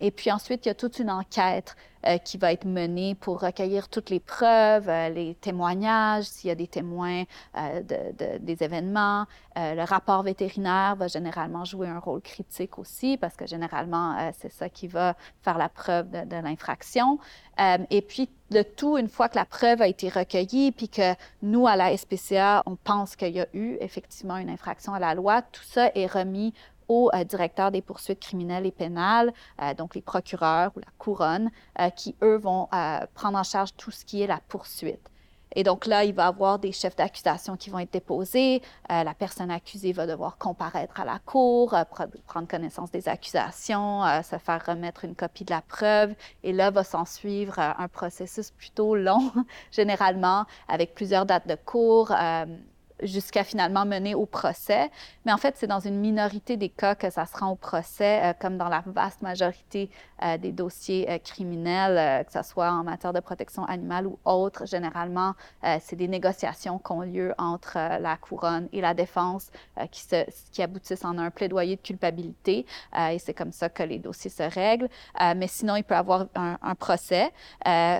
et puis ensuite, il y a toute une enquête qui va être menée pour recueillir toutes les preuves, les témoignages, s'il y a des témoins de, des événements. le rapport vétérinaire va généralement jouer un rôle critique aussi, parce que généralement, euh, c'est ça qui va faire la preuve de, l'infraction. Euh, et puis, le tout, une fois que la preuve a été recueillie, puis que nous, à la SPCA, on pense qu'il y a eu effectivement une infraction à la loi, tout ça est remis au directeur des poursuites criminelles et pénales, donc les procureurs ou la couronne, qui, eux, vont prendre en charge tout ce qui est la poursuite. Et donc là, il va avoir des chefs d'accusation qui vont être déposés. Euh, la personne accusée va devoir comparaître à la cour, euh, prendre connaissance des accusations, euh, se faire remettre une copie de la preuve. Et là, va s'en suivre un processus plutôt long, généralement, avec plusieurs dates de cours jusqu'à finalement mener au procès. Mais en fait, c'est dans une minorité des cas que ça se rend au procès, euh, comme dans la vaste majorité euh, des dossiers euh, criminels, que ce soit en matière de protection animale ou autre. Généralement, c'est des négociations qui ont lieu entre la couronne et la défense qui, se, qui, aboutissent en un plaidoyer de culpabilité. et c'est comme ça que les dossiers se règlent. mais sinon, il peut y avoir un, un procès.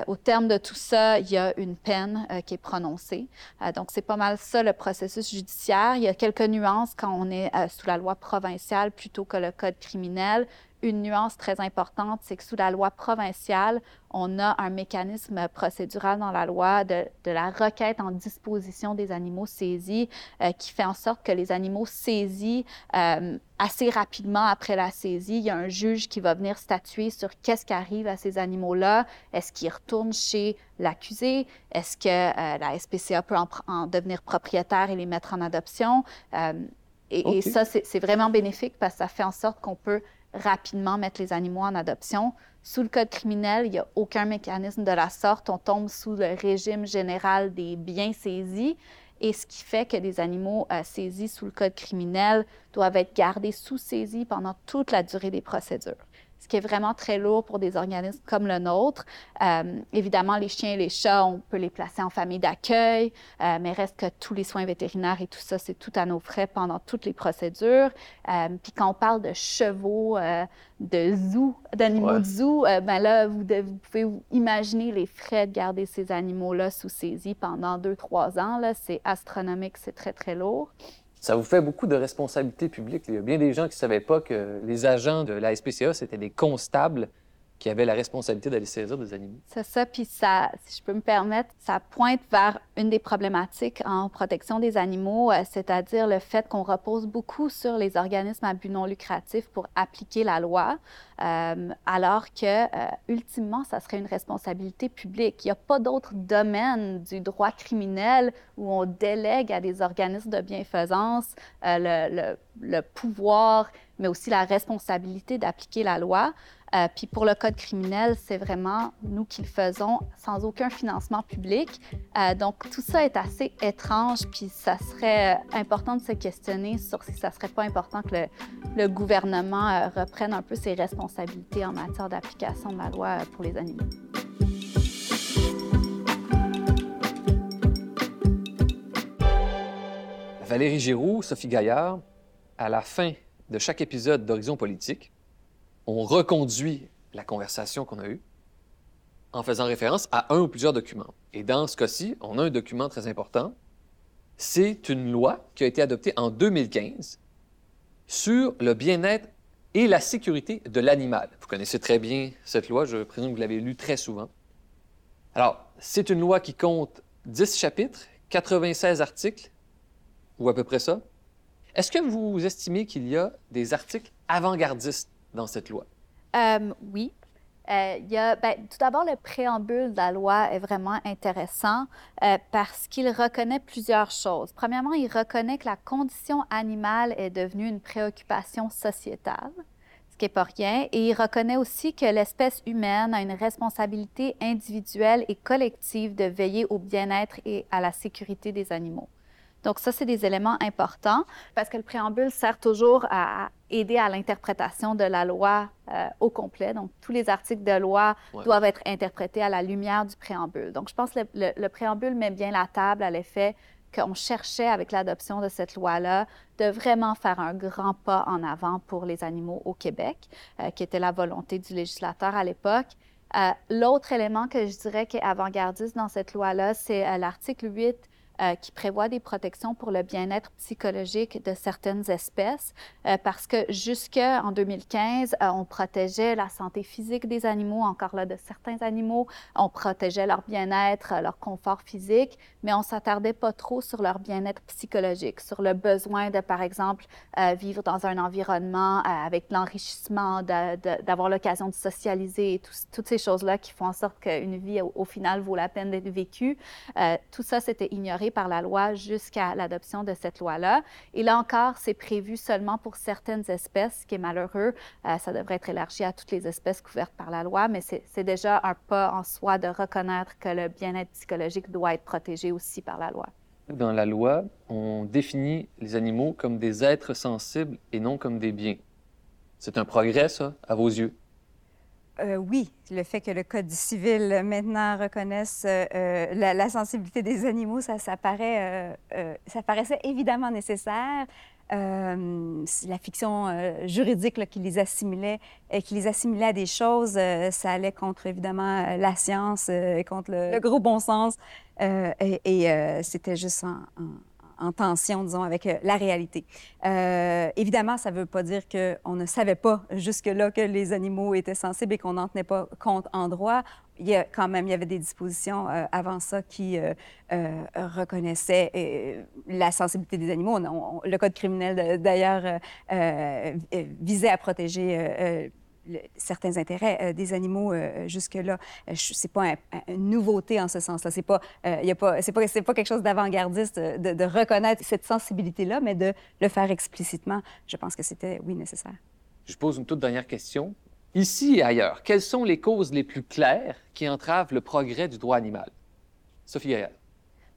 au terme de tout ça, il y a une peine qui est prononcée. donc, c'est pas mal ça le procès processus judiciaire. Il y a quelques nuances quand on est euh, sous la loi provinciale plutôt que le code criminel. Une nuance très importante, c'est que sous la loi provinciale, on a un mécanisme procédural dans la loi de, la requête en disposition des animaux saisis euh, qui fait en sorte que les animaux saisis euh, assez rapidement après la saisie, il y a un juge qui va venir statuer sur qu'est-ce qui arrive à ces animaux-là. Est-ce qu'ils retournent chez l'accusé? Est-ce que euh, la SPCA peut en, devenir propriétaire et les mettre en adoption? et, et, ça, c'est vraiment bénéfique parce que ça fait en sorte qu'on peut rapidement mettre les animaux en adoption. Sous le Code criminel, il n'y a aucun mécanisme de la sorte. On tombe sous le régime général des biens saisis. Et ce qui fait que des animaux euh, saisis sous le Code criminel doivent être gardés sous saisie pendant toute la durée des procédures ce qui est vraiment très lourd pour des organismes comme le nôtre. Euh, évidemment, les chiens et les chats, on peut les placer en famille d'accueil, euh, mais reste que tous les soins vétérinaires et tout ça, c'est tout à nos frais pendant toutes les procédures. Euh, puis quand on parle de chevaux, de zoo, d'animaux de zoo, ben là, vous, vous, pouvez imaginer les frais de garder ces animaux-là sous saisie pendant deux, trois ans. C'est astronomique, c'est très, très lourd. Ça vous fait beaucoup de responsabilités publiques. Il y a bien des gens qui ne savaient pas que les agents de la SPCA, c'était des constables qui avaient la responsabilité d'aller saisir des animaux. C'est ça, puis ça, si je peux me permettre, ça pointe vers une des problématiques en protection des animaux, euh, c'est-à-dire le fait qu'on repose beaucoup sur les organismes à but non lucratif pour appliquer la loi, euh, alors que, euh, ultimement, ça serait une responsabilité publique. Il n'y a pas d'autre domaine du droit criminel où on délègue à des organismes de bienfaisance le, le pouvoir, mais aussi la responsabilité d'appliquer la loi. Euh, puis pour le code criminel, c'est vraiment nous qui le faisons sans aucun financement public. Euh, donc tout ça est assez étrange, puis ça serait euh, important de se questionner sur si ça serait pas important que le, gouvernement reprenne un peu ses responsabilités en matière d'application de la loi pour les animaux. Valérie Giroux, Sophie Gaillard, à la fin de chaque épisode d'Horizon politique, on reconduit la conversation qu'on a eue en faisant référence à un ou plusieurs documents. Et dans ce cas-ci, on a un document très important. C'est une loi qui a été adoptée en 2015 sur le bien-être et la sécurité de l'animal. Vous connaissez très bien cette loi, je présume que vous l'avez lue très souvent. Alors, c'est une loi qui compte 10 chapitres, 96 articles, ou à peu près ça. Est-ce que vous estimez qu'il y a des articles avant-gardistes dans cette loi? Euh, oui. Euh, y a, ben, tout d'abord, le préambule de la loi est vraiment intéressant euh, parce qu'il reconnaît plusieurs choses. Premièrement, il reconnaît que la condition animale est devenue une préoccupation sociétale, ce qui n'est pas rien, et il reconnaît aussi que l'espèce humaine a une responsabilité individuelle et collective de veiller au bien-être et à la sécurité des animaux. Donc ça, c'est des éléments importants parce que le préambule sert toujours à aider à l'interprétation de la loi euh, au complet. Donc tous les articles de loi doivent être interprétés à la lumière du préambule. Donc je pense que le, préambule met bien la table à l'effet qu'on cherchait avec l'adoption de cette loi-là de vraiment faire un grand pas en avant pour les animaux au Québec, euh, qui était la volonté du législateur à l'époque. Euh, l'autre élément que je dirais qui est avant-gardiste dans cette loi-là, c'est l'article 8 euh, qui prévoit des protections pour le bien-être psychologique de certaines espèces, euh, parce que jusqu'en 2015, euh, on protégeait la santé physique des animaux, encore là de certains animaux, on protégeait leur bien-être, leur confort physique, mais on s'attardait pas trop sur leur bien-être psychologique, sur le besoin de, par exemple, vivre dans un environnement avec l'enrichissement, d'avoir l'occasion de socialiser et toutes ces choses-là qui font en sorte qu'une vie, au, final, vaut la peine d'être vécue. tout ça, c'était ignoré par la loi jusqu'à l'adoption de cette loi-là. Et là encore, c'est prévu seulement pour certaines espèces, ce qui est malheureux. Euh, ça devrait être élargi à toutes les espèces couvertes par la loi, mais c'est déjà un pas en soi de reconnaître que le bien-être psychologique doit être protégé aussi par la loi. Dans la loi, on définit les animaux comme des êtres sensibles et non comme des biens. C'est un progrès, ça, à vos yeux? Euh, oui, le fait que le Code civil euh, maintenant reconnaisse euh, la, sensibilité des animaux, ça, paraît, ça paraissait évidemment nécessaire. la fiction juridique qui les assimilait, qui les assimilait à des choses, ça allait contre évidemment la science et contre le, gros bon sens. et, c'était juste en en tension, disons, avec euh, la réalité. Euh, évidemment, ça ne veut pas dire qu'on ne savait pas jusque-là que les animaux étaient sensibles et qu'on n'en tenait pas compte en droit. Il y a quand même, il y avait des dispositions euh, avant ça qui reconnaissaient la sensibilité des animaux. le code criminel, d'ailleurs, visait à protéger certains intérêts euh, des animaux euh, jusque-là. Euh, c'est pas une nouveauté en ce sens-là. C'est pas, y a pas, c'est pas, c'est pas quelque chose d'avant-gardiste de, de, reconnaître cette sensibilité-là, mais de le faire explicitement. Je pense que c'était, oui, nécessaire. Je pose une toute dernière question. Ici et ailleurs, quelles sont les causes les plus claires qui entravent le progrès du droit animal? Sophie Gaël.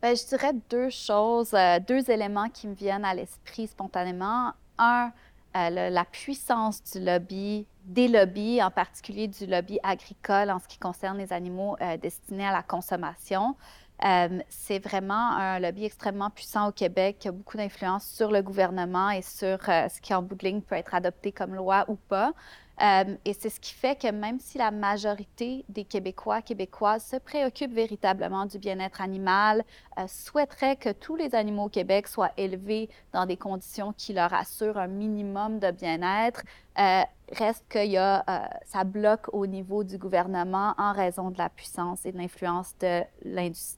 Bien, je dirais deux choses, deux éléments qui me viennent à l'esprit spontanément. Un, la puissance du lobby des lobbies, en particulier du lobby agricole en ce qui concerne les animaux euh, destinés à la consommation. Euh, c'est vraiment un lobby extrêmement puissant au Québec qui a beaucoup d'influence sur le gouvernement et sur euh, ce qui, en bout de ligne, peut être adopté comme loi ou pas. Euh, et c'est ce qui fait que même si la majorité des Québécois, Québécoises se préoccupent véritablement du bien-être animal, euh, souhaiteraient que tous les animaux au Québec soient élevés dans des conditions qui leur assurent un minimum de bien-être, euh, reste que y a, ça bloque au niveau du gouvernement en raison de la puissance et de l'influence de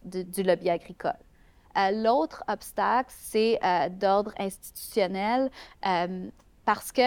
du lobby agricole. L'autre obstacle, c'est d'ordre institutionnel parce que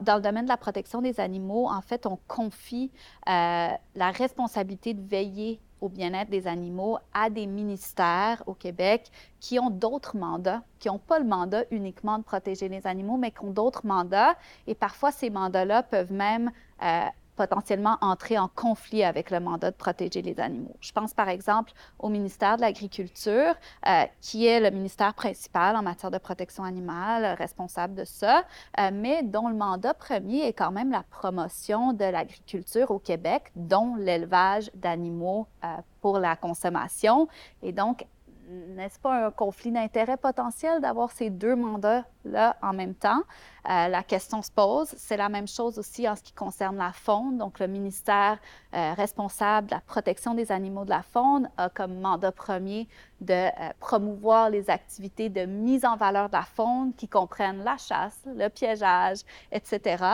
dans le domaine de la protection des animaux, en fait, on confie euh, la responsabilité de veiller au bien-être des animaux à des ministères au Québec qui ont d'autres mandats, qui n'ont pas le mandat uniquement de protéger les animaux, mais qui ont d'autres mandats. Et parfois, ces mandats-là peuvent même euh, potentiellement entrer en conflit avec le mandat de protéger les animaux. Je pense par exemple au ministère de l'Agriculture, euh, qui est le ministère principal en matière de protection animale, responsable de ça, euh, mais dont le mandat premier est quand même la promotion de l'agriculture au Québec, dont l'élevage d'animaux euh, pour la consommation. Et donc, n'est-ce pas un conflit d'intérêt potentiel d'avoir ces deux mandats-là en même temps? Euh, la question se pose. C'est la même chose aussi en ce qui concerne la faune. Donc, le ministère euh, responsable de la protection des animaux de la faune a comme mandat premier de euh, promouvoir les activités de mise en valeur de la faune qui comprennent la chasse, le piégeage, etc.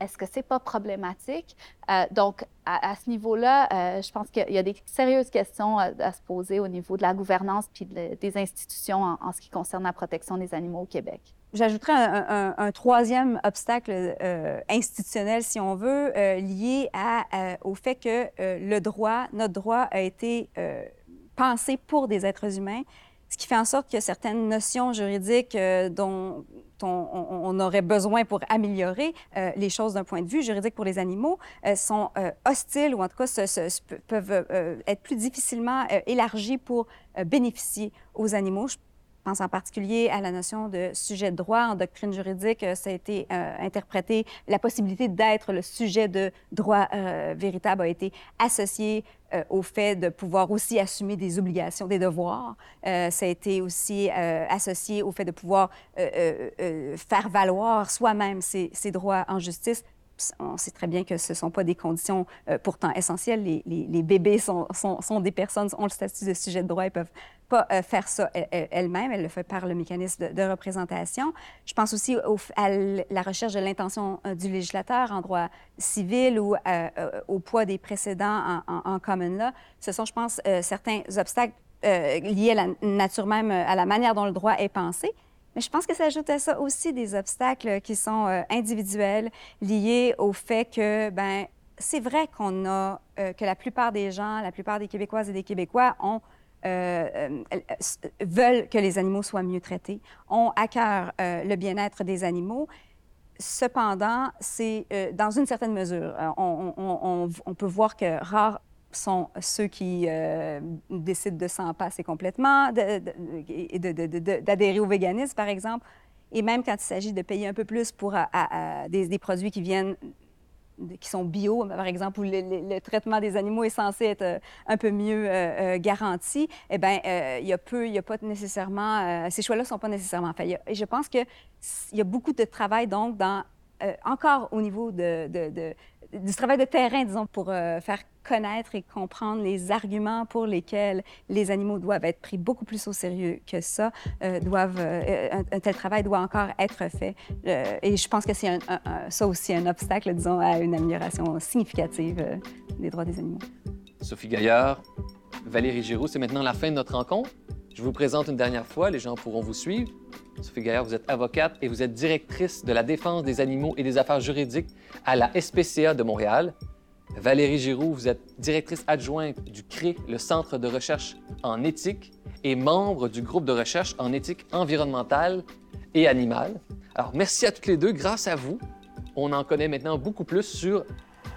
Est-ce que c'est pas problématique? Euh, donc, à, ce niveau-là, euh, je pense qu'il y a des sérieuses questions à, se poser au niveau de la gouvernance puis des institutions en, ce qui concerne la protection des animaux au Québec. J'ajouterais un, troisième obstacle euh, institutionnel, si on veut, lié au fait que le droit, notre droit a été pensé pour des êtres humains, ce qui fait en sorte que certaines notions juridiques dont on, aurait besoin pour améliorer euh, les choses d'un point de vue juridique pour les animaux euh, sont euh, hostiles ou en tout cas peuvent être plus difficilement élargies pour bénéficier aux animaux. Pense en particulier à la notion de sujet de droit. En doctrine juridique, ça a été interprété, la possibilité d'être le sujet de droit véritable a été associée euh, au fait de pouvoir aussi assumer des obligations, des devoirs. Euh, ça a été aussi euh, associé au fait de pouvoir faire valoir soi-même ses, droits en justice on sait très bien que ce ne sont pas des conditions pourtant essentielles. Les, bébés sont, des personnes, ont le statut de sujet de droit et peuvent pas faire ça elle-même, elle le fait par le mécanisme de, représentation. Je pense aussi à la recherche de l'intention du législateur en droit civil ou au poids des précédents en, en, common law. Ce sont, je pense, certains obstacles liés à la nature même, à la manière dont le droit est pensé. Mais je pense que ça ajoute à ça aussi des obstacles qui sont euh, individuels, liés au fait que, ben, c'est vrai qu'on a, euh, que la plupart des gens, la plupart des Québécoises et des Québécois euh, veulent que les animaux soient mieux traités, ont à cœur le bien-être des animaux. Cependant, c'est dans une certaine mesure. On, peut voir que rare, sont ceux qui euh, décident de s'en passer complètement d'adhérer au véganisme, par exemple. Et même quand il s'agit de payer un peu plus pour des, produits qui viennent qui sont bio, par exemple, où le, traitement des animaux est censé être euh, un peu mieux euh, garanti, eh bien, il y a peu, y a pas nécessairement, ces choix-là ne sont pas nécessairement faits. Et je pense qu'il y a beaucoup de travail, donc, dans, encore au niveau de, du travail de terrain, disons, pour faire connaître et comprendre les arguments pour lesquels les animaux doivent être pris beaucoup plus au sérieux que ça, euh, doivent, euh, un, tel travail doit encore être fait. Euh, et je pense que c'est ça aussi un obstacle, disons, à une amélioration significative des droits des animaux. Sophie Gaillard, Valérie Giroux, c'est maintenant la fin de notre rencontre. Je vous présente une dernière fois, les gens pourront vous suivre. Sophie Gaillard, vous êtes avocate et vous êtes directrice de la défense des animaux et des affaires juridiques à la SPCA de Montréal. Valérie Giroux, vous êtes directrice adjointe du CRE, le Centre de recherche en éthique, et membre du groupe de recherche en éthique environnementale et animale. Alors, merci à toutes les deux. Grâce à vous, on en connaît maintenant beaucoup plus sur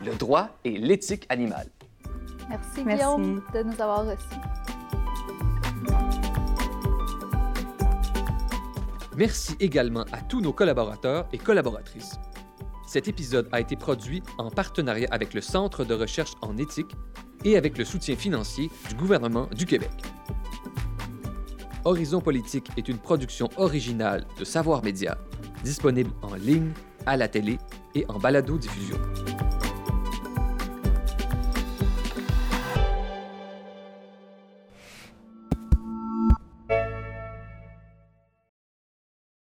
le droit et l'éthique animale. Merci, Guillaume, de nous avoir reçus. Merci également à tous nos collaborateurs et collaboratrices. Cet épisode a été produit en partenariat avec le Centre de recherche en éthique et avec le soutien financier du gouvernement du Québec. Horizon Politique est une production originale de Savoir Média, disponible en ligne, à la télé et en balado-diffusion.